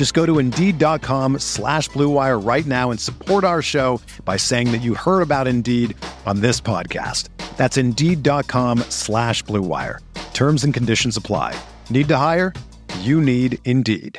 Just go to Indeed.com slash BlueWire right now and support our show by saying that you heard about Indeed on this podcast. That's Indeed.com slash BlueWire. Terms and conditions apply. Need to hire? You need Indeed.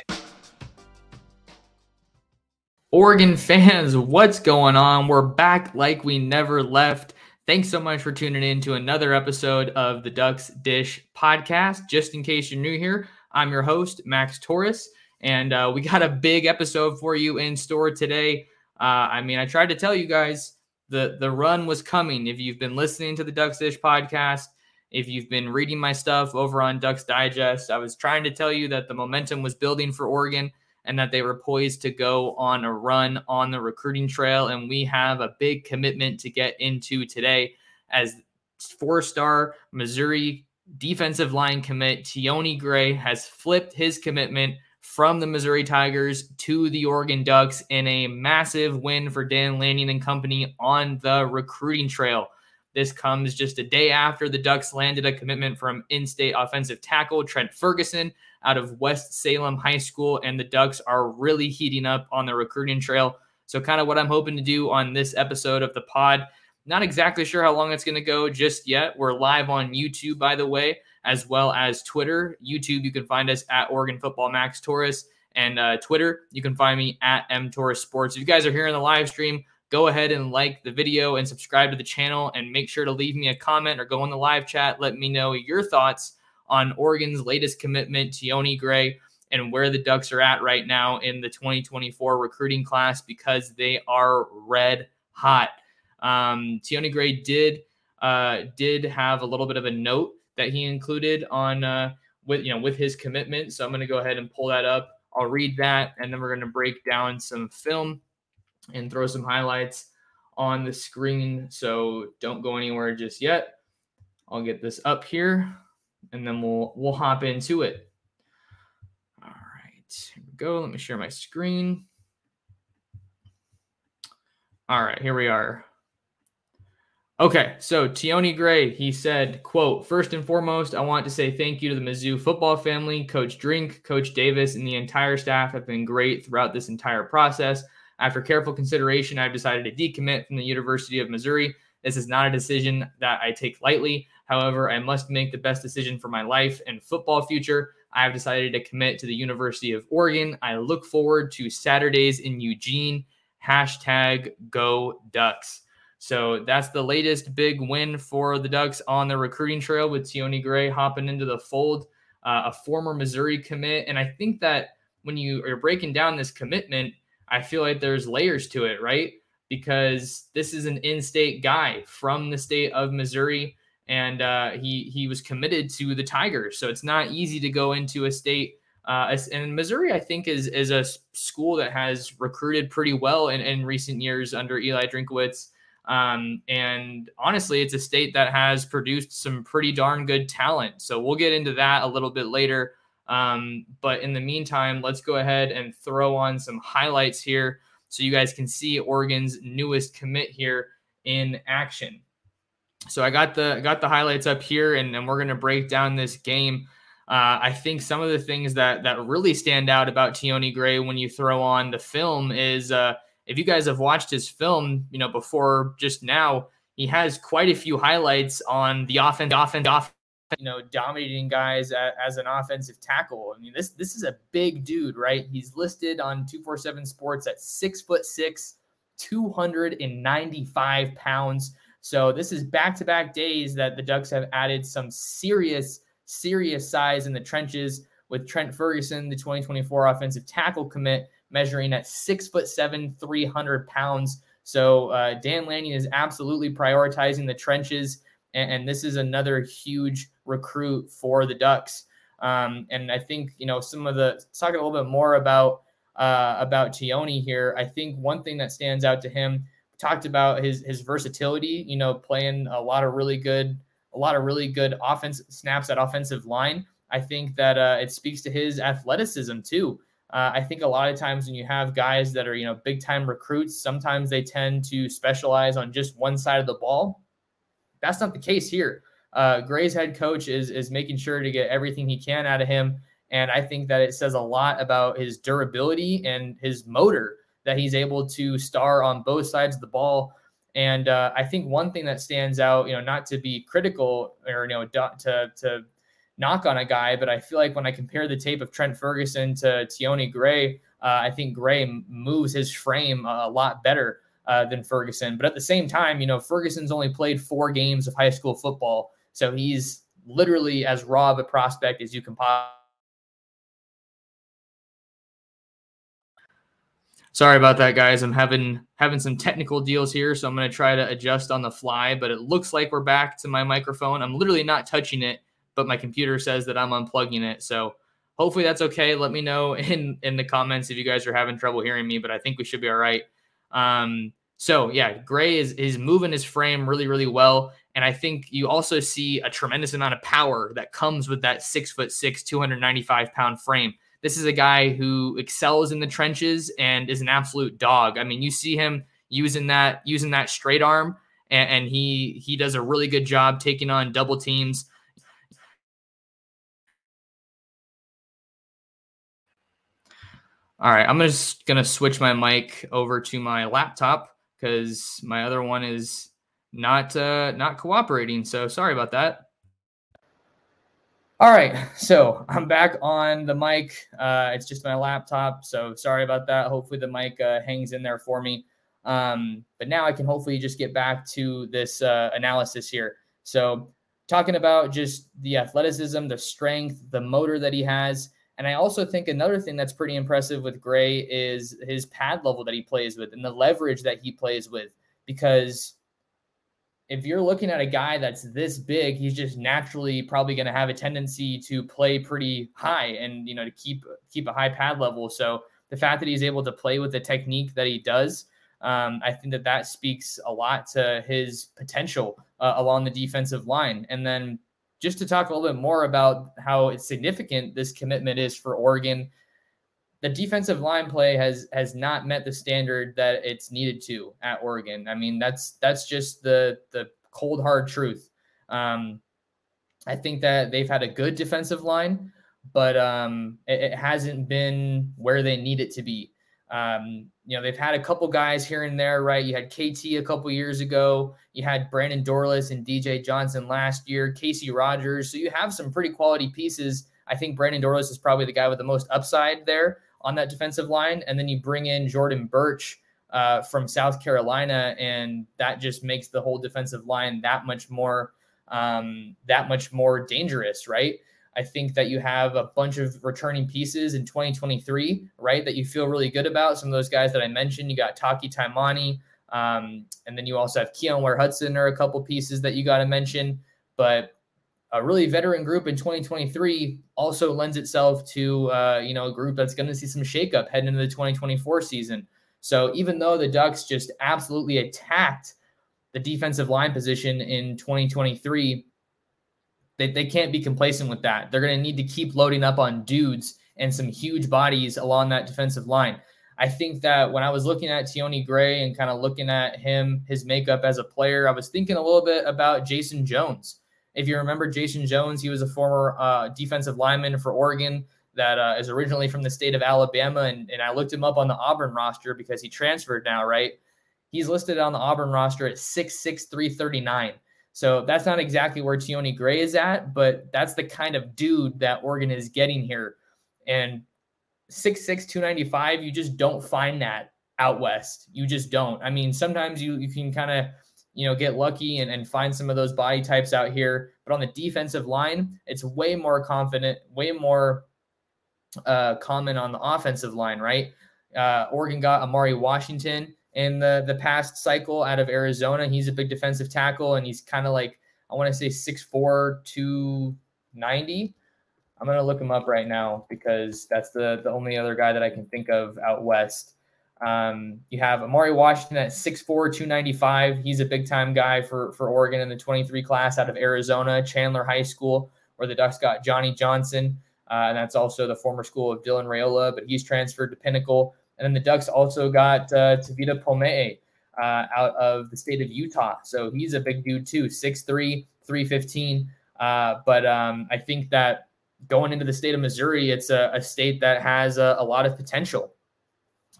Oregon fans, what's going on? We're back like we never left. Thanks so much for tuning in to another episode of the Ducks Dish podcast. Just in case you're new here, I'm your host, Max Torres, and uh, we got a big episode for you in store today. Uh, I mean, I tried to tell you guys the the run was coming. If you've been listening to the Ducks Dish podcast, if you've been reading my stuff over on Ducks Digest, I was trying to tell you that the momentum was building for Oregon and that they were poised to go on a run on the recruiting trail. And we have a big commitment to get into today as four star Missouri defensive line commit Tionne Gray has flipped his commitment from the Missouri Tigers to the Oregon Ducks in a massive win for Dan Lanning and company on the recruiting trail. This comes just a day after the Ducks landed a commitment from in state offensive tackle Trent Ferguson out of West Salem High School, and the Ducks are really heating up on the recruiting trail. So, kind of what I'm hoping to do on this episode of the pod. Not exactly sure how long it's going to go just yet. We're live on YouTube, by the way, as well as Twitter. YouTube, you can find us at Oregon Football Max Torres, and uh, Twitter, you can find me at M Torres Sports. If you guys are here in the live stream, go ahead and like the video and subscribe to the channel, and make sure to leave me a comment or go in the live chat. Let me know your thoughts on Oregon's latest commitment, Tionne Gray, and where the Ducks are at right now in the 2024 recruiting class because they are red hot. Um, Tionne Gray did uh, did have a little bit of a note that he included on uh, with you know with his commitment. So I'm going to go ahead and pull that up. I'll read that, and then we're going to break down some film and throw some highlights on the screen. So don't go anywhere just yet. I'll get this up here and then we'll we'll hop into it. All right, here we go. Let me share my screen. All right, here we are. Okay, so Tionne Gray, he said, quote, first and foremost, I want to say thank you to the Mizzou football family. Coach Drink, Coach Davis, and the entire staff have been great throughout this entire process. After careful consideration, I've decided to decommit from the University of Missouri. This is not a decision that I take lightly. However, I must make the best decision for my life and football future. I have decided to commit to the University of Oregon. I look forward to Saturdays in Eugene. Hashtag go Ducks. So that's the latest big win for the Ducks on the recruiting trail with Tionne Gray hopping into the fold, uh, a former Missouri commit. And I think that when you are breaking down this commitment, I feel like there's layers to it, right? Because this is an in state guy from the state of Missouri and uh, he he was committed to the Tigers. So it's not easy to go into a state. Uh, and Missouri, I think, is is a school that has recruited pretty well in, in recent years under Eli Drinkwitz. Um, and honestly, it's a state that has produced some pretty darn good talent. So we'll get into that a little bit later. Um, but in the meantime, let's go ahead and throw on some highlights here so you guys can see Oregon's newest commit here in action. So I got the got the highlights up here, and, and we're to break down this game. Uh, I think some of the things that that really stand out about Tionne Gray when you throw on the film is uh, if you guys have watched his film, you know before just now, he has quite a few highlights on the offense, offense, offense you know, dominating guys as, as, an offensive tackle. I mean, this this is a big dude, right? He's listed on 247 Sports at six foot six, 295 pounds. So this is back to back days that the Ducks have added some serious, serious size in the trenches with Trent Ferguson, the 2024 offensive tackle commit, measuring at six foot seven, 300 pounds. So uh, Dan Lanning is absolutely prioritizing the trenches, and, and, this is another huge recruit for the Ducks. Um, and I think you know some of the talking a little bit more about uh, about Tionne here. I think one thing that stands out to him talked about his his versatility. You know, playing a lot of really good a lot of really good offense snaps at offensive line. I think that uh, it speaks to his athleticism too. Uh, I think a lot of times when you have guys that are you know big time recruits, sometimes they tend to specialize on just one side of the ball. That's not the case here. Uh, Gray's head coach is is making sure to get everything he can out of him, and I think that it says a lot about his durability and his motor that he's able to star on both sides of the ball. And uh, I think one thing that stands out, you know, not to be critical or you know to to knock on a guy, but I feel like when I compare the tape of Trent Ferguson to Tionne Gray, uh, I think Gray moves his frame a lot better uh, than Ferguson. But at the same time, you know, Ferguson's only played four games of high school football, so he's literally as raw of a prospect as you can possibly. Sorry about that, guys. I'm having having some technical deals here, so I'm going to try to adjust on the fly. But it looks like we're back to my microphone. I'm literally not touching it but my computer says that I'm unplugging it. So hopefully that's okay. Let me know in in the comments if you guys are having trouble hearing me, but I think we should be all right. Um, so yeah, Gray is is moving his frame really really well, and I think you also see a tremendous amount of power that comes with that six foot six, 295 pound frame. This is a guy who excels in the trenches and is an absolute dog. I mean, you see him using that using that straight arm, and, and he he does a really good job taking on double teams. All right, I'm just gonna switch my mic over to my laptop because my other one is not uh, not cooperating. So sorry about that. All right, so I'm back on the mic. Uh, it's just my laptop, so sorry about that. Hopefully the mic uh, hangs in there for me. Um, but now I can hopefully just get back to this uh, analysis here. So talking about just the athleticism, the strength, the motor that he has. And I also think another thing that's pretty impressive with Gray is his pad level that he plays with and the leverage that he plays with. Because if you're looking at a guy that's this big, he's just naturally probably going to have a tendency to play pretty high and you know to keep keep a high pad level. So the fact that he's able to play with the technique that he does, um, I think that that speaks a lot to his potential uh, along the defensive line. And then just to talk a little bit more about how significant this commitment is for Oregon. The defensive line play has has not met the standard that it's needed to at Oregon. I mean, that's that's just the the cold hard truth. Um, I think that they've had a good defensive line, but um, it, it hasn't been where they need it to be. Um, you know, they've had a couple guys here and there, right? You had KT a couple years ago. You had Brandon Dorlus and DJ Johnson last year, Casey Rogers. So you have some pretty quality pieces. I think Brandon Dorlus is probably the guy with the most upside there on that defensive line. And then you bring in Jordan Burch uh, from South Carolina, and that just makes the whole defensive line that much more um, that much more dangerous, right? I think that you have a bunch of returning pieces in 2023, right? That you feel really good about. Some of those guys that I mentioned, you got Taki Taimani, um, and then you also have Keyon Ware-Hudson or a couple pieces that you got to mention. But a really veteran group in 2023 also lends itself to uh, you know a group that's going to see some shakeup heading into the 2024 season. So even though the Ducks just absolutely attacked the defensive line position in 2023 they, they can't be complacent with that. They're going to need to keep loading up on dudes and some huge bodies along that defensive line. I think that when I was looking at Tionne Gray and kind of looking at him, his makeup as a player, I was thinking a little bit about Jason Jones. If you remember Jason Jones, he was a former uh, defensive lineman for Oregon that uh, is originally from the state of Alabama. And, and I looked him up on the Auburn roster because he transferred now, right? He's listed on the Auburn roster at 6'6, 339. So that's not exactly where Tionne Gray is at, but that's the kind of dude that Oregon is getting here. And 6'6, 295, you just don't find that out west. You just don't. I mean, sometimes you you can kind of you know, get lucky and, and find some of those body types out here. But on the defensive line, it's way more confident, way more uh, common on the offensive line, right? Uh, Oregon got A'Mauri Washington in the the past cycle out of Arizona. He's a big defensive tackle, and he's kind of like I want to say 6'4", 290. I'm gonna look him up right now because that's the the only other guy that I can think of out west. Um, you have A'Mauri Washington at 6'4", 295. He's a big time guy for for Oregon in the 23 class out of Arizona, Chandler High School, where the Ducks got Johnny Johnson. Uh, and that's also the former school of Dylan Raiola, but he's transferred to Pinnacle. And then the Ducks also got uh, Tavita Pomee uh, out of the state of Utah. So he's a big dude too, 6'3, 315. Uh, but um, I think that going into the state of Missouri, it's a, a state that has a, a, lot of potential.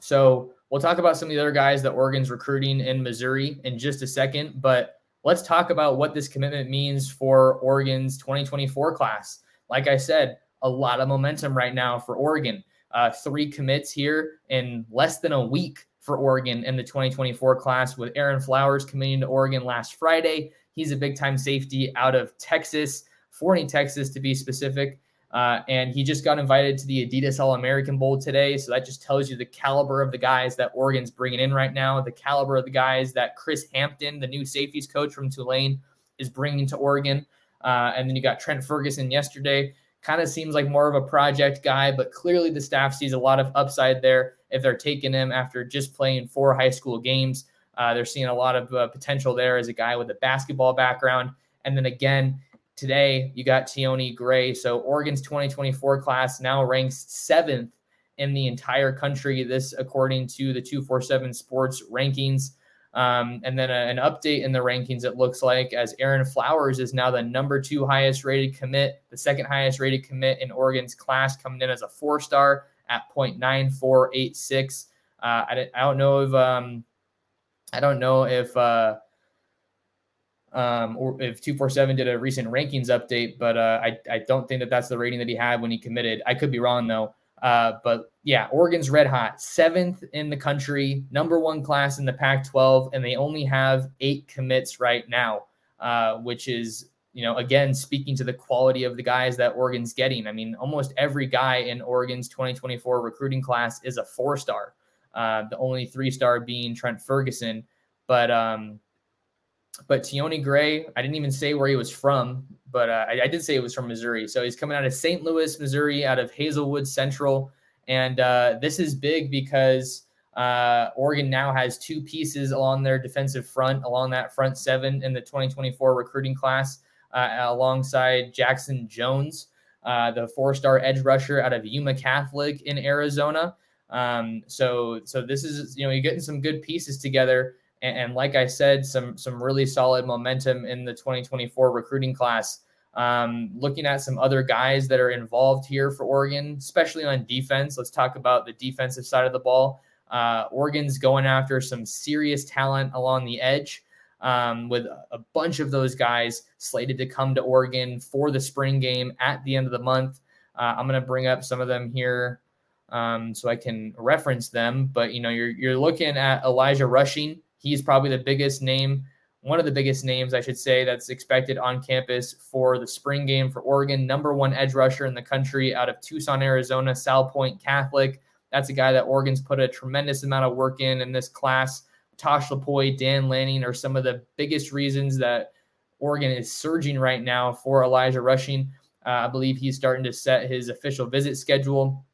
So we'll talk about some of the other guys that Oregon's recruiting in Missouri in just a second. But let's talk about what this commitment means for Oregon's 2024 class. Like I said, a lot of momentum right now for Oregon. Uh, three commits here in less than a week for Oregon in the 2024 class, with Aaron Flowers committing to Oregon last Friday. He's a big time safety out of Texas, Forney, Texas to be specific. Uh, and he just got invited to the Adidas All American Bowl today. So that just tells you the caliber of the guys that Oregon's bringing in right now, the caliber of the guys that Chris Hampton, the new safeties coach from Tulane, is bringing to Oregon. Uh, and then you got Trent Ferguson yesterday kind of seems like more of a project guy, but clearly the staff sees a lot of upside there if they're taking him after just playing four high school games. Uh, they're seeing a lot of uh, potential there as a guy with a basketball background. And then again, today you got Tionne Gray. So Oregon's 2024 class now ranks seventh in the entire country. This, according to the 247 Sports rankings. Um, and then a, an update in the rankings, it looks like, as Aaron Flowers is now the number two highest rated commit, the second highest rated commit in Oregon's class, coming in as a four star at 0.9486. Uh, I, I don't know if um, I don't know if uh, um, or if 247 did a recent rankings update, but uh, I, I don't think that that's the rating that he had when he committed. I could be wrong though. Uh, but yeah, Oregon's red hot, seventh in the country, number one class in the Pac 12, and they only have eight commits right now, uh, which is, you know, again, speaking to the quality of the guys that Oregon's getting. I mean, almost every guy in Oregon's 2024 recruiting class is a four star, uh, the only three star being Trent Ferguson. But, um, but Tionne Gray, I didn't even say where he was from, but uh, I, I, did say it was from Missouri. So he's coming out of St. Louis, Missouri, out of Hazelwood Central. And uh, this is big because uh, Oregon now has two pieces along their defensive front, along that front seven in the 2024 recruiting class, uh, alongside Jackson Jones, uh, the four-star edge rusher out of Yuma Catholic in Arizona. Um, so, so this is you know you're getting some good pieces together and, and, like I said, some some really solid momentum in the 2024 recruiting class. Um, looking at some other guys that are involved here for Oregon, especially on defense. Let's talk about the defensive side of the ball. Uh, Oregon's going after some serious talent along the edge. Um, with a bunch of those guys slated to come to Oregon for the spring game at the end of the month. Uh, I'm going to bring up some of them here um, so I can reference them. But you know, you're you're looking at Elijah Rushing, He's probably the biggest name, one of the biggest names, I should say, that's expected on campus for the spring game for Oregon. Number one edge rusher in the country out of Tucson, Arizona, Salpointe Catholic. That's a guy that Oregon's put a tremendous amount of work in in this class. Tosh Lupoi, Dan Lanning are some of the biggest reasons that Oregon is surging right now for Elijah Rushing. Uh, I believe he's starting to set his official visit schedule,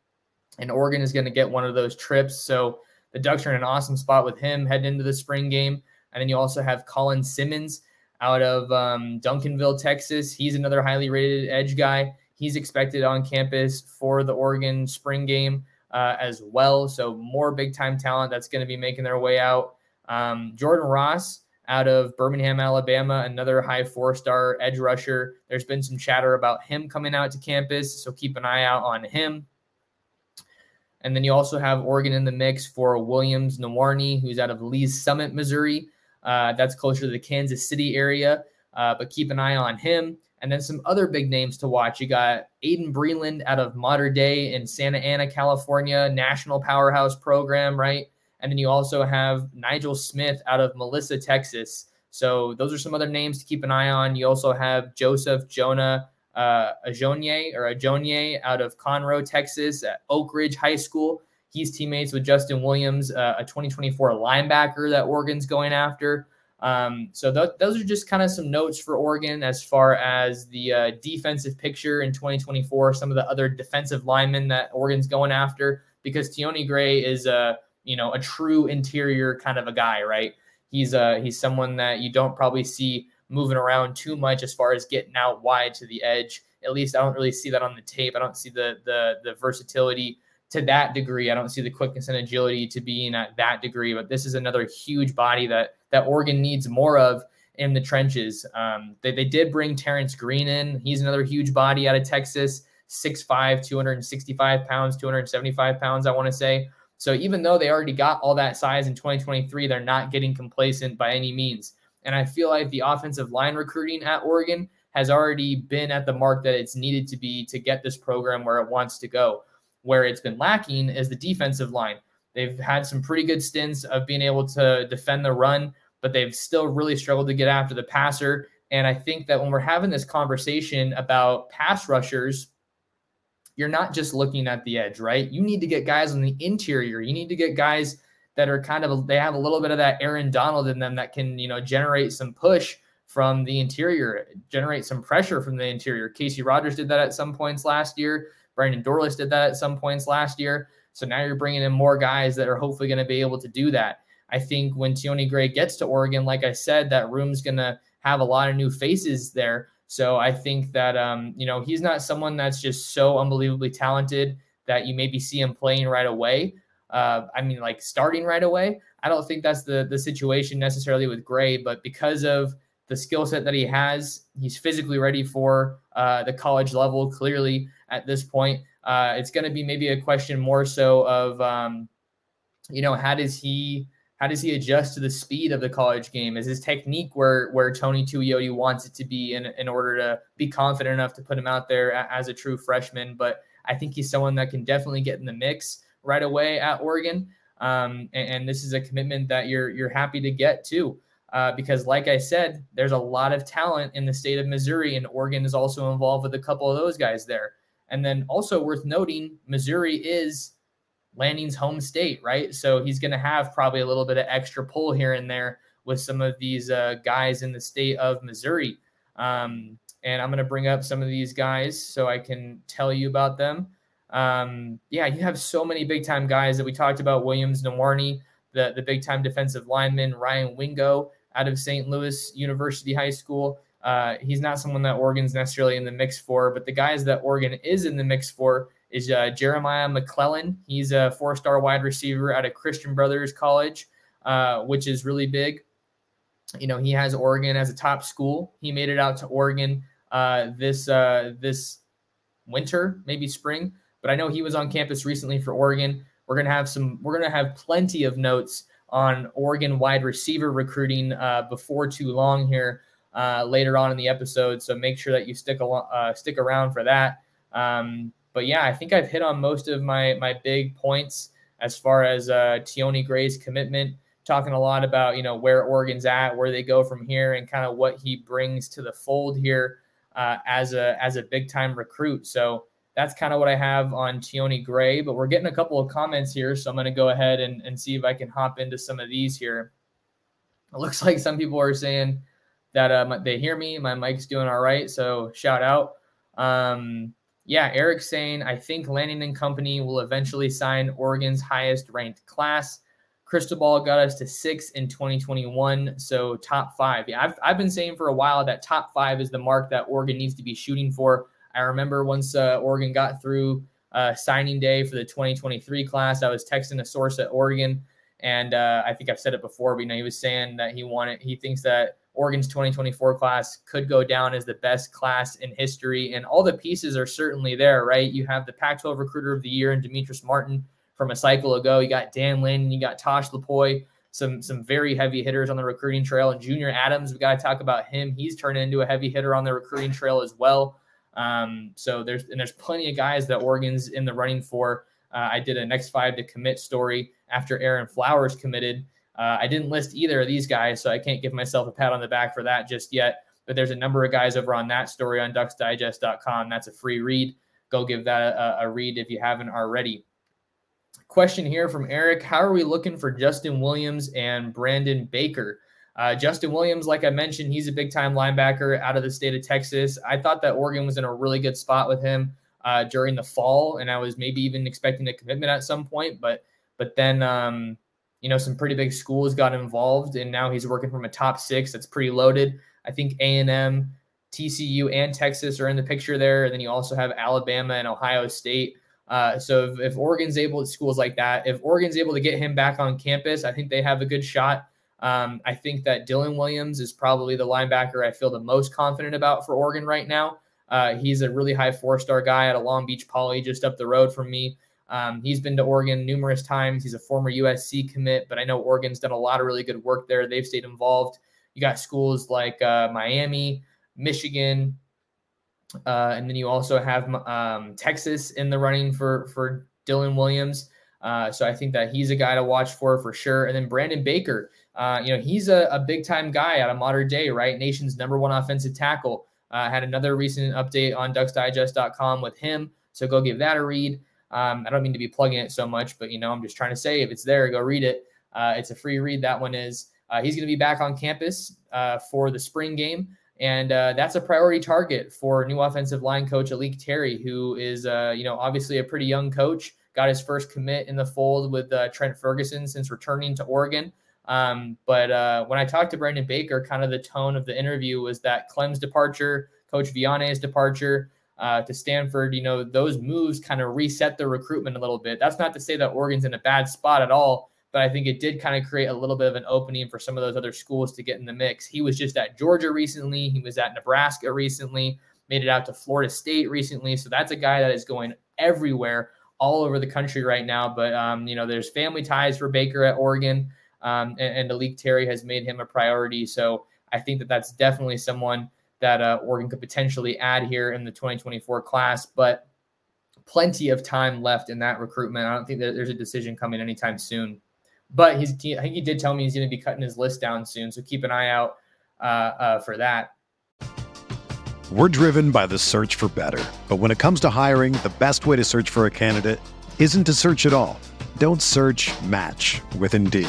and Oregon is going to get one of those trips. So the Ducks are in an awesome spot with him heading into the spring game. And then you also have Colin Simmons out of um, Duncanville, Texas. He's another highly rated edge guy. He's expected on campus for the Oregon spring game uh, as well. So more big time talent that's going to be making their way out. Um, Jordan Ross out of Birmingham, Alabama, another high four star edge rusher. There's been some chatter about him coming out to campus, so keep an eye out on him. And then you also have Oregon in the mix for Williams Nwaneri, who's out of Lee's Summit, Missouri. Uh, that's closer to the Kansas City area, uh, but keep an eye on him. And then some other big names to watch. You got Aiden Breland out of Mater Dei in Santa Ana, California, national powerhouse program, right? And then you also have Nigel Smith out of Melissa, Texas. So those are some other names to keep an eye on. You also have Joseph Jonah uh, or Ajonye out of Conroe, Texas, at Oak Ridge High School. He's teammates with Justin Williams, uh, a 2024 linebacker that Oregon's going after. Um, so th- those are just kind of some notes for Oregon as far as the uh, defensive picture in 2024. Some of the other defensive linemen that Oregon's going after, because Tionne Gray is a you know a true interior kind of a guy, right? He's a he's someone that you don't probably see moving around too much as far as getting out wide to the edge. At least I don't really see that on the tape. I don't see the the the versatility to that degree. I don't see the quickness and agility to being at that degree. But this is another huge body that that Oregon needs more of in the trenches. Um, they, they did bring Terrence Green in. He's another huge body out of Texas, 6'5, 265 pounds, 275 pounds, I want to say. So even though they already got all that size in 2023, they're not getting complacent by any means. And I feel like the offensive line recruiting at Oregon has already been at the mark that it's needed to be to get this program where it wants to go. Where it's been lacking is the defensive line. They've had some pretty good stints of being able to defend the run, but they've still really struggled to get after the passer. And I think that when we're having this conversation about pass rushers, you're not just looking at the edge, right? You need to get guys on the interior. You need to get guys that are kind of they have a little bit of that Aaron Donald in them that can, you know, generate some push from the interior, generate some pressure from the interior. Casey Rogers did that at some points last year. Brandon Dorlus did that at some points last year. So now you're bringing in more guys that are hopefully going to be able to do that. I think when Tionne Gray gets to Oregon, like I said, that room's going to have a lot of new faces there. So I think that um, you know he's not someone that's just so unbelievably talented that you maybe see him playing right away. Uh, I mean, like starting right away. I don't think that's the the situation necessarily with Gray, but because of the skill set that he has, he's physically ready for uh, the college level. Clearly, at this point, uh, it's going to be maybe a question more so of, um, you know, how does he how does he adjust to the speed of the college game? Is his technique where where Tony Tuioti wants it to be in in order to be confident enough to put him out there as a true freshman? But I think he's someone that can definitely get in the mix right away at Oregon. Um, and, and, this is a commitment that you're you're happy to get too. Uh, because, like I said, there's a lot of talent in the state of Missouri, and Oregon is also involved with a couple of those guys there. And then also worth noting, Missouri is Lanning's home state, right? So he's going to have probably a little bit of extra pull here and there with some of these uh, guys in the state of Missouri. Um, and I'm going to bring up some of these guys so I can tell you about them. Um, yeah, you have so many big time guys that we talked about Williams Nwaneri, the, the big time defensive lineman, Ryan Wingo out of St. Louis University High School. Uh, he's not someone that Oregon's necessarily in the mix for, but the guys that Oregon is in the mix for is uh, Jeremiah McClellan. He's a four star wide receiver out of Christian Brothers College, uh, which is really big. You know, he has Oregon as a top school. He made it out to Oregon uh, this uh, this winter, maybe spring. But I know he was on campus recently for Oregon. We're gonna have some. We're gonna have plenty of notes on Oregon wide receiver recruiting uh, before too long here uh, later on in the episode. So make sure that you stick along, uh, stick around for that. Um, but yeah, I think I've hit on most of my my big points as far as uh, Gray's commitment. Talking a lot about you know where Oregon's at, where they go from here, and kind of what he brings to the fold here uh, as a as a big time recruit. So that's kind of what I have on Tionne Gray. But we're getting a couple of comments here, so I'm going to go ahead and, and see if I can hop into some of these here. It looks like some people are saying that uh, they hear me. My mic's doing all right. So shout out. Um, yeah, Eric saying, I think Lanning and Company will eventually sign Oregon's highest ranked class. Cristobal got us to six in 2021, so top five. Yeah, I've, I've been saying for a while that top five is the mark that Oregon needs to be shooting for. I remember once uh, Oregon got through uh, signing day for the 2023 class, I was texting a source at Oregon, and uh, I think I've said it before, but you know, he was saying that he wanted, he thinks that Oregon's 2024 class could go down as the best class in history. And all the pieces are certainly there, right? You have the Pac 12 recruiter of the year and Demetrius Martin from a cycle ago. You got Dan Lin, you got Tosh Lupoi, some some very heavy hitters on the recruiting trail. And Junior Adams, we got to talk about him. He's turned into a heavy hitter on the recruiting trail as well. Um, so there's and there's plenty of guys that Oregon's in the running for. Uh, I did a next five to commit story after Aaron Flowers committed Uh, I didn't list either of these guys, so I can't give myself a pat on the back for that just yet. But there's a number of guys over on that story on ducksdigest.com. That's a free read. Go give that a, a read if you haven't already. Question here from Eric How are we looking for Justin Williams and Brandon Baker? Uh, Justin Williams, like I mentioned, he's a big time linebacker out of the state of Texas. I thought that Oregon was in a really good spot with him uh, during the fall, and I was maybe even expecting a commitment at some point, but but then um, you know some pretty big schools got involved, and now he's working from a top six that's pretty loaded. I think A and M, TCU, and Texas are in the picture there, and then you also have Alabama and Ohio State. Uh, so if, if Oregon's able to schools like that, if Oregon's able to get him back on campus, I think they have a good shot um, I think that Dylan Williams is probably the linebacker I feel the most confident about for Oregon right now. Uh, he's a really high four star guy at a Long Beach Poly just up the road from me. Um, he's been to Oregon numerous times. He's a former USC commit, but I know Oregon's done a lot of really good work there. They've stayed involved. You got schools like uh, Miami, Michigan, uh, and then you also have um, Texas in the running for for Dylan Williams. Uh, so I think that he's a guy to watch for for sure. And then Brandon Baker, uh, you know, he's a, a big time guy out of Mater Dei, right? Nation's number one offensive tackle. Uh, had another recent update on ducksdigest.com with him. So go give that a read. Um, I don't mean to be plugging it so much, but you know, I'm just trying to say if it's there, go read it. Uh, it's a free read. That one is. Uh, he's going to be back on campus uh, for the spring game. And uh, that's a priority target for new offensive line coach A'lique Terry, who is, uh, you know, obviously a pretty young coach. Got his first commit in the fold with uh, Trent Ferguson since returning to Oregon. Um, but when I talked to Brandon Baker, kind of the tone of the interview was that Klemm's departure, Coach Vianney's departure uh, to Stanford, you know, those moves kind of reset the recruitment a little bit. That's not to say that Oregon's in a bad spot at all, but I think it did kind of create a little bit of an opening for some of those other schools to get in the mix. He was just at Georgia recently, he was at Nebraska recently, made it out to Florida State recently. So that's a guy that is going everywhere all over the country right now. But um, you know, there's family ties for Baker at Oregon um, and, and A'lique Terry has made him a priority. So I think that that's definitely someone that uh, Oregon could potentially add here in the 2024 class, but plenty of time left in that recruitment. I don't think that there's a decision coming anytime soon. But he's, I think he did tell me he's going to be cutting his list down soon. So keep an eye out uh, uh, for that. We're driven by the search for better. But when it comes to hiring, the best way to search for a candidate isn't to search at all. Don't search match with Indeed.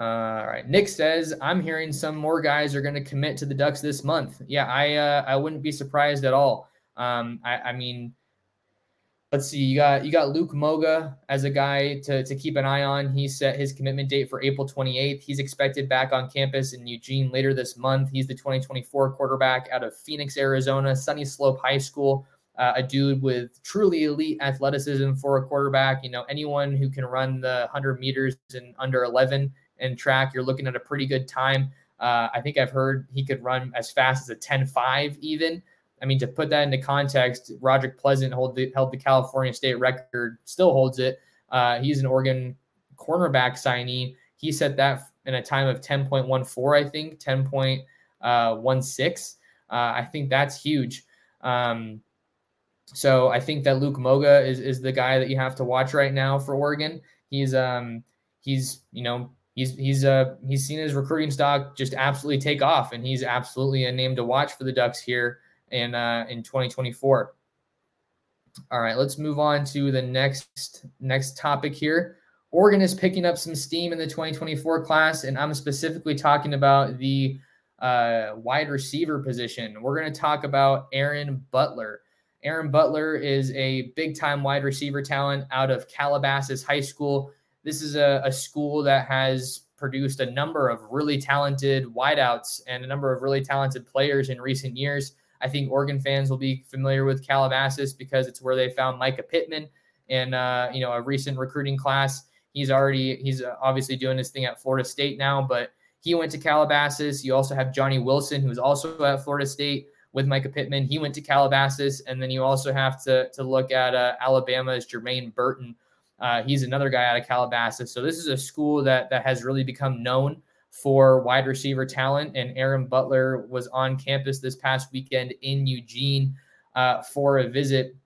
Uh, all right. Nick says, I'm hearing some more guys are going to commit to the Ducks this month. Yeah, I uh, I wouldn't be surprised at all. Um, I, I mean, let's see. You got you got Luke Moga as a guy to to keep an eye on. He set his commitment date for April 28th. He's expected back on campus in Eugene later this month. He's the 2024 quarterback out of Phoenix, Arizona, Sunnyslope High School. Uh, a dude with truly elite athleticism for a quarterback. You know, anyone who can run the 100 meters in under 11 and track, you're looking at a pretty good time. Uh, I think I've heard he could run as fast as a 10-5 even. I mean, to put that into context, Roderick Pleasant hold the, held the California state record, still holds it. Uh, he's an Oregon cornerback signee. He set that in a time of 10.14, I think, 10.16. Uh, I think that's huge. Um, so I think that Luke Moga is, is the guy that you have to watch right now for Oregon. He's um he's you know he's he's uh he's seen his recruiting stock just absolutely take off, and he's absolutely a name to watch for the Ducks here in uh, in 2024. All right, let's move on to the next next topic here. Oregon is picking up some steam in the 2024 class, and I'm specifically talking about the uh, wide receiver position. We're going to talk about Aaron Butler. Aaron Butler is a big time wide receiver talent out of Calabasas High School. This is a, a school that has produced a number of really talented wideouts and a number of really talented players in recent years. I think Oregon fans will be familiar with Calabasas because it's where they found Mycah Pittman in uh, you know a recent recruiting class. He's already he's obviously doing his thing at Florida State now, but he went to Calabasas. You also have Johnny Wilson, who's also at Florida State with Mycah Pittman. He went to Calabasas, and then you also have to to look at uh, Alabama's Jermaine Burton. Uh, he's another guy out of Calabasas. So this is a school that that has really become known for wide receiver talent. And Aaron Butler was on campus this past weekend in Eugene uh, for a visit.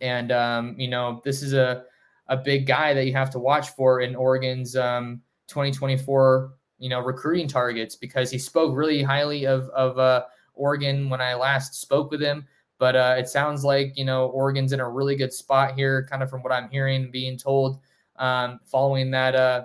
And, um, you know, this is a, a big guy that you have to watch for in Oregon's um, 2024, you know, recruiting targets because he spoke really highly of, of uh, Oregon when I last spoke with him. But uh, it sounds like, you know, Oregon's in a really good spot here, kind of from what I'm hearing, being told um, following that uh,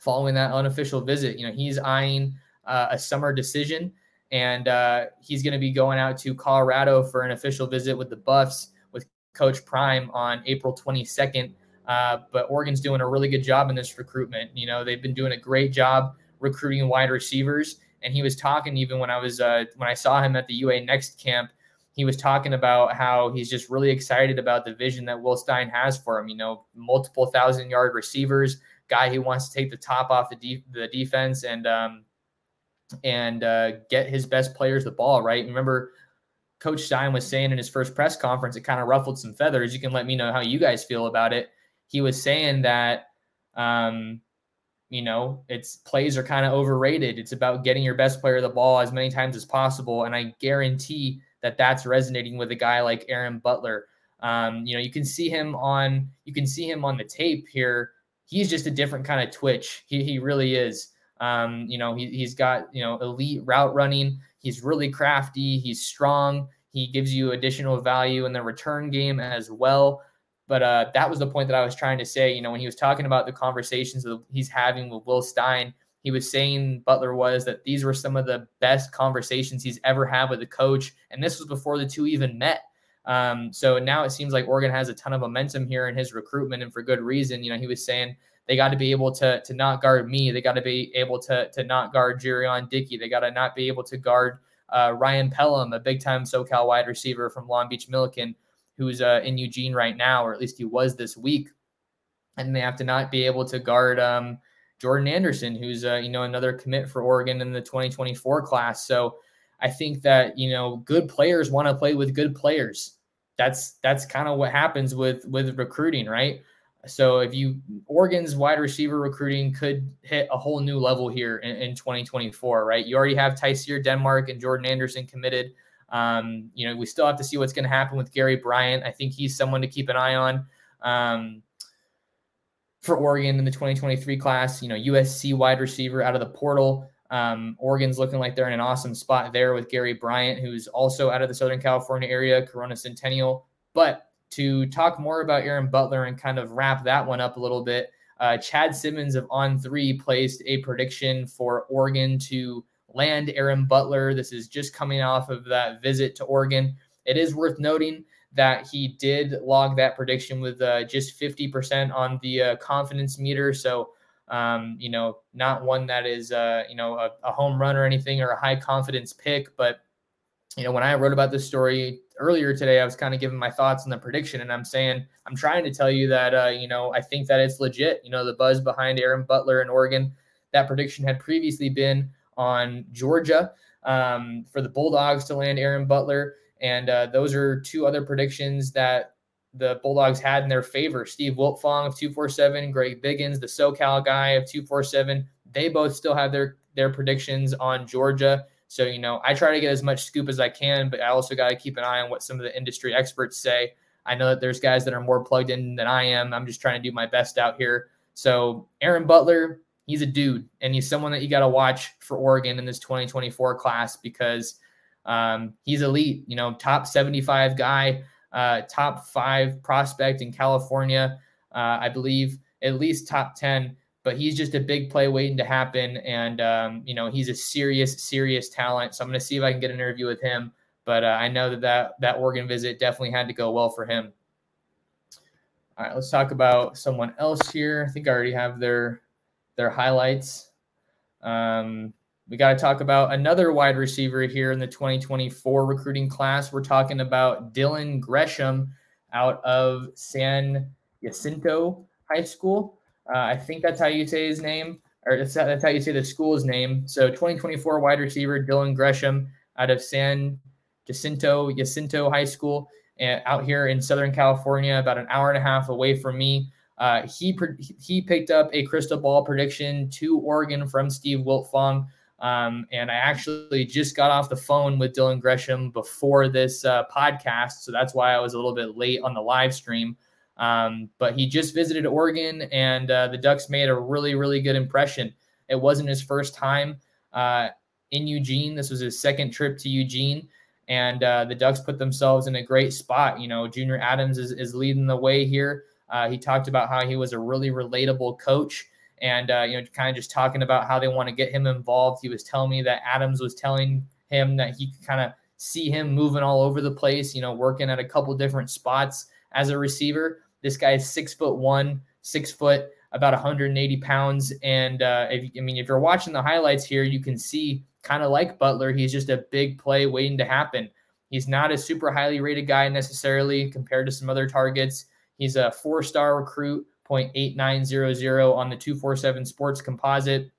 following that unofficial visit. You know, he's eyeing uh, a summer decision, and uh, he's going to be going out to Colorado for an official visit with the Buffs with Coach Prime on April 22nd. Uh, but Oregon's doing a really good job in this recruitment. You know, they've been doing a great job recruiting wide receivers. And he was talking even when I was uh, when I saw him at the UA Next camp. He was talking about how he's just really excited about the vision that Will Stein has for him. You know, multiple thousand yard receivers, guy who wants to take the top off the, de- the defense and um, and uh, get his best players the ball. Right. Remember, Coach Stein was saying in his first press conference, it kind of ruffled some feathers. You can let me know how you guys feel about it. He was saying that, um, you know, it's plays are kind of overrated. It's about getting your best player the ball as many times as possible, and I guarantee that that's resonating with a guy like Aaron Butler. Um, you know, you can see him on you can see him on the tape here he's just a different kind of twitch. He, he really is. Um, you know, he, he's got, you know, elite route running. He's really crafty. He's strong. He gives you additional value in the return game as well. But uh, that was the point that I was trying to say. You know, when he was talking about the conversations that he's having with Will Stein, he was saying Butler was that these were some of the best conversations he's ever had with a coach. And this was before the two even met. Um, so now it seems like Oregon has a ton of momentum here in his recruitment, and for good reason. You know, he was saying they got to be able to to not guard me. They got to be able to to not guard Jurion Dickey. They got to not be able to guard uh, Ryan Pellum, a big time SoCal wide receiver from Long Beach Millikan, who's uh, in Eugene right now, or at least he was this week. And they have to not be able to guard um, Jordan Anderson, who's uh, you know another commit for Oregon in the 2024 class. So I think that you know good players want to play with good players. That's that's kind of what happens with with recruiting, right? So if you Oregon's wide receiver recruiting could hit a whole new level here in, in 2024, right? You already have Tyseer Denmark and Jordan Anderson committed. Um, you know, we still have to see what's going to happen with Gary Bryant. I think he's someone to keep an eye on. Um, for Oregon in the 2023 class, you know, USC wide receiver out of the portal. Um, Oregon's looking like they're in an awesome spot there with Gary Bryant, who's also out of the Southern California area, Corona Centennial. But to talk more about Aaron Butler and kind of wrap that one up a little bit, uh, Chad Simmons of On Three placed a prediction for Oregon to land Aaron Butler. This is just coming off of that visit to Oregon. It is worth noting that he did log that prediction with uh, just 50% on the uh, confidence meter. So, um, you know, not one that is, uh, you know, a, a, home run or anything or a high confidence pick. But, you know, when I wrote about this story earlier today, I was kind of giving my thoughts on the prediction. And I'm saying, I'm trying to tell you that, uh, you know, I think that it's legit. You know, the buzz behind Aaron Butler in Oregon, that prediction had previously been on Georgia um, for the Bulldogs to land Aaron Butler. And uh, those are two other predictions that the Bulldogs had in their favor. Steve Wiltfong of 247, Greg Biggins, the SoCal guy of 247. They both still have their their predictions on Georgia. So, you know, I try to get as much scoop as I can, but I also got to keep an eye on what some of the industry experts say. I know that there's guys that are more plugged in than I am. I'm just trying to do my best out here. So, Aaron Butler, he's a dude, and he's someone that you got to watch for Oregon in this 2024 class because um, he's elite, you know, top 75 guy, uh, top five prospect in California. Uh, I believe at least top 10, but he's just a big play waiting to happen. And, um, you know, he's a serious, serious talent. So I'm going to see if I can get an interview with him. But uh, I know that, that that Oregon visit definitely had to go well for him. All right, let's talk about someone else here. I think I already have their their highlights. Um, we got to talk about another wide receiver here in the 2024 recruiting class. We're talking about Dylan Gresham out of San Jacinto High School. Uh, I think that's how you say his name, or that's how you say the school's name. So 2024 wide receiver Dylan Gresham out of San Jacinto Jacinto High School, uh, out here in Southern California, about an hour and a half away from me. Uh, he he picked up a crystal ball prediction to Oregon from Steve Wiltfong. Um, and I actually just got off the phone with Dylan Gresham before this uh, podcast. So that's why I was a little bit late on the live stream. Um, but he just visited Oregon, and uh, the Ducks made a really, really good impression. It wasn't his first time uh, in Eugene. This was his second trip to Eugene, and uh, the Ducks put themselves in a great spot. You know, Junior Adams is, is leading the way here. Uh, he talked about how he was a really relatable coach and uh, you know, kind of just talking about how they want to get him involved. He was telling me that Adams was telling him that he could kind of see him moving all over the place. You know, working at a couple different spots as a receiver. This guy is six foot one, six foot, about 180 pounds. And uh, if, I mean, if you're watching the highlights here, you can see kind of like Butler, he's just a big play waiting to happen. He's not a super highly rated guy necessarily compared to some other targets. He's a four star recruit 0.8900 on the 247 sports composite.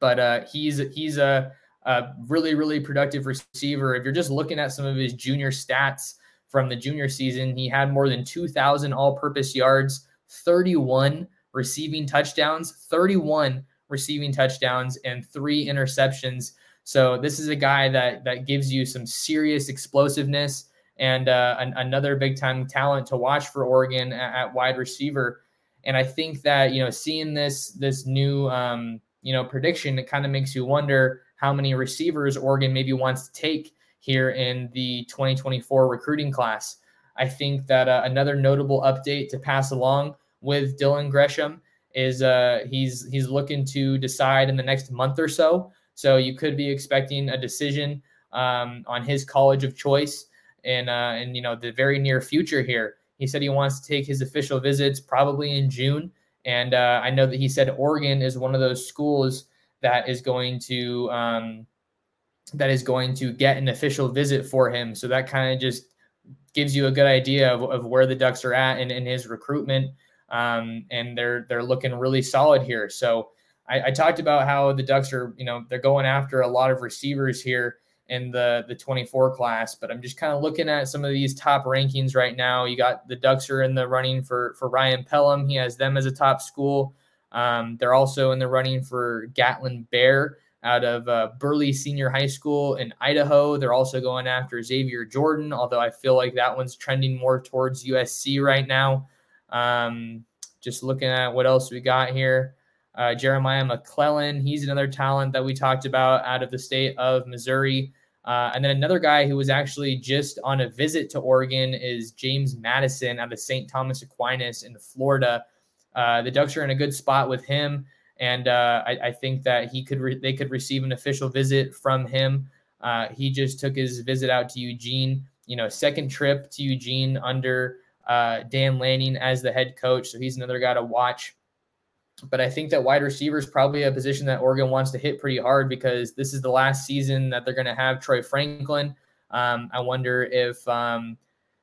But uh, he's he's a, a really really productive receiver. If you're just looking at some of his junior stats from the junior season, he had more than 2,000 all-purpose yards, 31 receiving touchdowns, 31 receiving touchdowns, and three interceptions. So this is a guy that that gives you some serious explosiveness and uh, an, another big time talent to watch for Oregon at, at wide receiver. And I think that you know, seeing this this new um, you know prediction, it kind of makes you wonder how many receivers Oregon maybe wants to take here in the 2024 recruiting class. I think that uh, another notable update to pass along with Dylan Gresham is uh, he's he's looking to decide in the next month or so. So you could be expecting a decision um, on his college of choice in uh, in you know the very near future here. He said he wants to take his official visits probably in June. And uh, I know that he said Oregon is one of those schools that is going to um, that is going to get an official visit for him. So that kind of just gives you a good idea of, of where the Ducks are at in, in his recruitment. Um, and they're they're looking really solid here. So I, I talked about how the Ducks are, you know, they're going after a lot of receivers here in the the 24 class. But I'm just kind of looking at some of these top rankings right now. You got the Ducks are in the running for for Ryan Pellum. He has them as a top school. Um, they're also in the running for Gatlin Bair out of uh, Burley Senior High School in Idaho. They're also going after Xavier Jordan, although I feel like that one's trending more towards USC right now. Um, just looking at what else we got here. Uh, Jeremiah McClellan, he's another talent that we talked about out of the state of Missouri. Uh, and then another guy who was actually just on a visit to Oregon is James Madison out of St. Thomas Aquinas in Florida. Uh, the Ducks are in a good spot with him, and uh, I, I, think that he could re- they could receive an official visit from him. Uh, he just took his visit out to Eugene you know, second trip to Eugene under uh, Dan Lanning as the head coach. So he's another guy to watch. But I think that wide receiver is probably a position that Oregon wants to hit pretty hard because this is the last season that they're going to have Troy Franklin. Um, I wonder if um,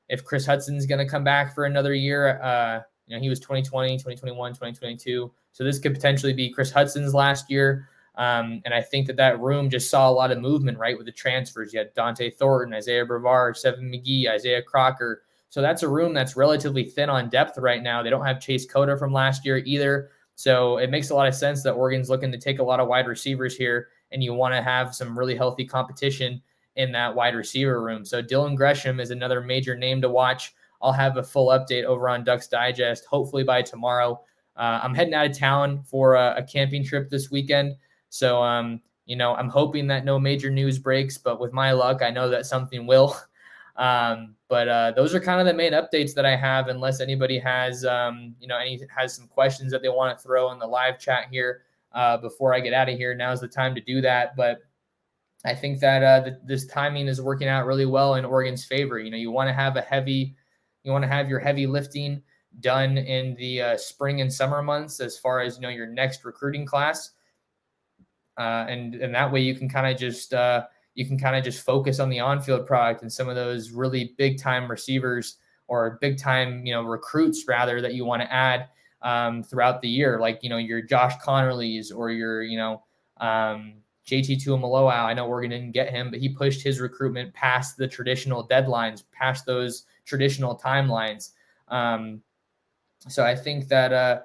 if Chris Hutson's going to come back for another year. Uh, you know, he was 2020, 2021, 2022. So this could potentially be Chris Hutson's last year. Um, and I think that that room just saw a lot of movement, right, with the transfers. You had Dont'e Thornton, Isaiah Brevard, Seven McGee, Isaiah Crocker. So that's a room that's relatively thin on depth right now. They don't have Chase Cota from last year either. So it makes a lot of sense that Oregon's looking to take a lot of wide receivers here, and you want to have some really healthy competition in that wide receiver room. So Dylan Gresham is another major name to watch. I'll have a full update over on Ducks Digest, hopefully by tomorrow. Uh, I'm heading out of town for a, a camping trip this weekend. So, um, you know, I'm hoping that no major news breaks, but with my luck, I know that something will. Um, but uh, those are kind of the main updates that I have, unless anybody has, um, you know, any has some questions that they want to throw in the live chat here uh, before I get out of here. Now's the time to do that. But I think that uh, the, this timing is working out really well in Oregon's favor. You know, you want to have a heavy, you want to have your heavy lifting done in the uh, spring and summer months as far as you know your next recruiting class uh, and and that way you can kind of just uh, you can kind of just focus on the on-field product and some of those really big time receivers or big time you know recruits rather that you want to add um, throughout the year, like you know your Josh Conerly's or your you know um, JT Tuimoloau. I know Oregon didn't get him, but he pushed his recruitment past the traditional deadlines, past those traditional timelines. Um, so I think that uh,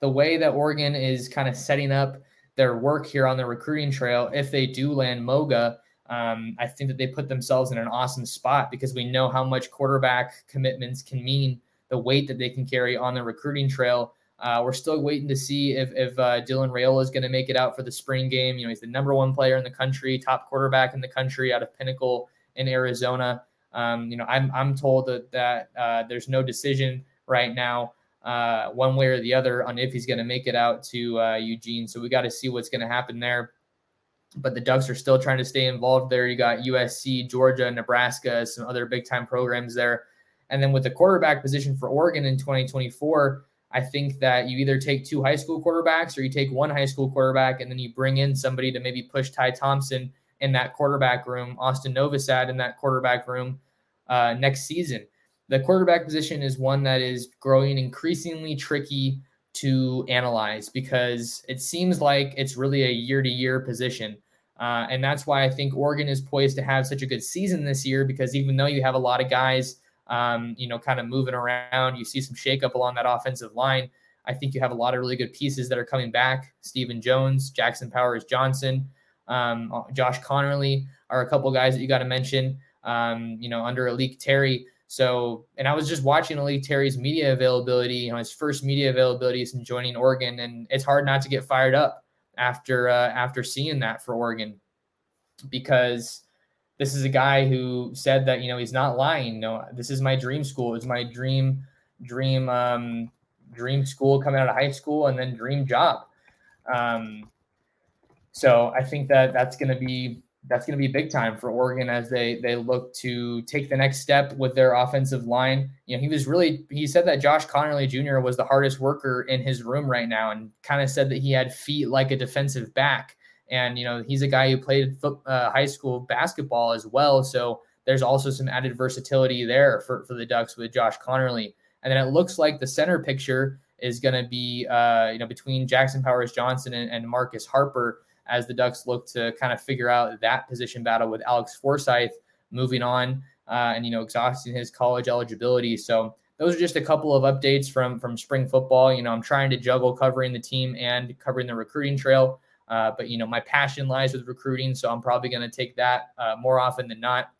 the way that Oregon is kind of setting up their work here on the recruiting trail, if they do land Moga, um, I think that they put themselves in an awesome spot because we know how much quarterback commitments can mean, the weight that they can carry on the recruiting trail. Uh, we're still waiting to see if, if uh, Dylan Raiola is going to make it out for the spring game. You know, he's the number one player in the country, top quarterback in the country out of Pinnacle in Arizona. Um, you know, I'm, I'm told that, that uh, there's no decision right now uh, one way or the other on if he's going to make it out to uh, Eugene. So we got to see what's going to happen there. But the Ducks are still trying to stay involved there. You got USC, Georgia, Nebraska, some other big time programs there. And then with the quarterback position for Oregon in 2024, I think that you either take two high school quarterbacks or you take one high school quarterback and then you bring in somebody to maybe push Ty Thompson in that quarterback room, Austin Novosad in that quarterback room uh, next season the quarterback position is one that is growing increasingly tricky to analyze because it seems like it's really a year to year position. Uh, and that's why I think Oregon is poised to have such a good season this year because even though you have a lot of guys, um, you know, kind of moving around, you see some shakeup along that offensive line. I think you have a lot of really good pieces that are coming back. Stephen Jones, Jackson Powers Johnson, um, Josh Conerly are a couple guys that you got to mention. Um, you know, under A'lique Terry, so, and I was just watching A'lique Terry's media availability, you know, his first media availability since joining Oregon, and it's hard not to get fired up after uh, after seeing that for Oregon, because this is a guy who said that you know he's not lying. no, this is my dream school. It's my dream dream um, dream school coming out of high school, and then dream job. Um, so I think that that's going to be that's going to be big time for Oregon as they they look to take the next step with their offensive line. You know, he was really he said that Josh Conerly Jr. was the hardest worker in his room right now, and kind of said that he had feet like a defensive back. And you know, he's a guy who played uh, high school basketball as well, so there's also some added versatility there for for the Ducks with Josh Conerly. And then it looks like the center picture is going to be uh, you know between Jackson Powers Johnson and, and Marcus Harper as the Ducks look to kind of figure out that position battle with Alex Forsyth moving on uh, and you know exhausting his college eligibility. So those are just a couple of updates from from spring football. You know, I'm trying to juggle covering the team and covering the recruiting trail. Uh, but you know, my passion lies with recruiting, so I'm probably going to take that uh, more often than not.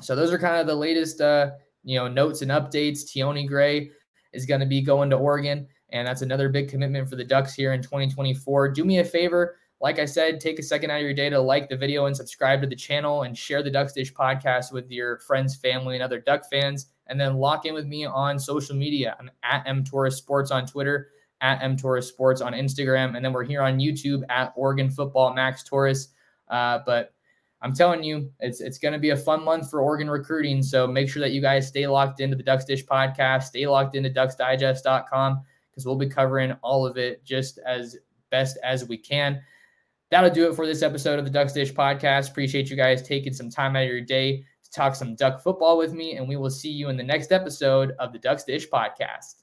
So those are kind of the latest, uh, you know, notes and updates. Tionne Gray is going to be going to Oregon, and that's another big commitment for the Ducks here in 2024. Do me a favor, like I said, take a second out of your day to like the video and subscribe to the channel and share the Ducks Dish podcast with your friends, family, and other Duck fans. And then lock in with me on social media. I'm at M Torres Sports on Twitter, at M Torres Sports on Instagram. And then we're here on YouTube at Oregon Football Max Torres. Uh, but I'm telling you, it's it's going to be a fun month for Oregon recruiting. So make sure that you guys stay locked into the Ducks Dish podcast, stay locked into ducksdigest.com because we'll be covering all of it just as best as we can. That'll do it for this episode of the Ducks Dish podcast. Appreciate you guys taking some time out of your day to talk some duck football with me, and we will see you in the next episode of the Ducks Dish podcast.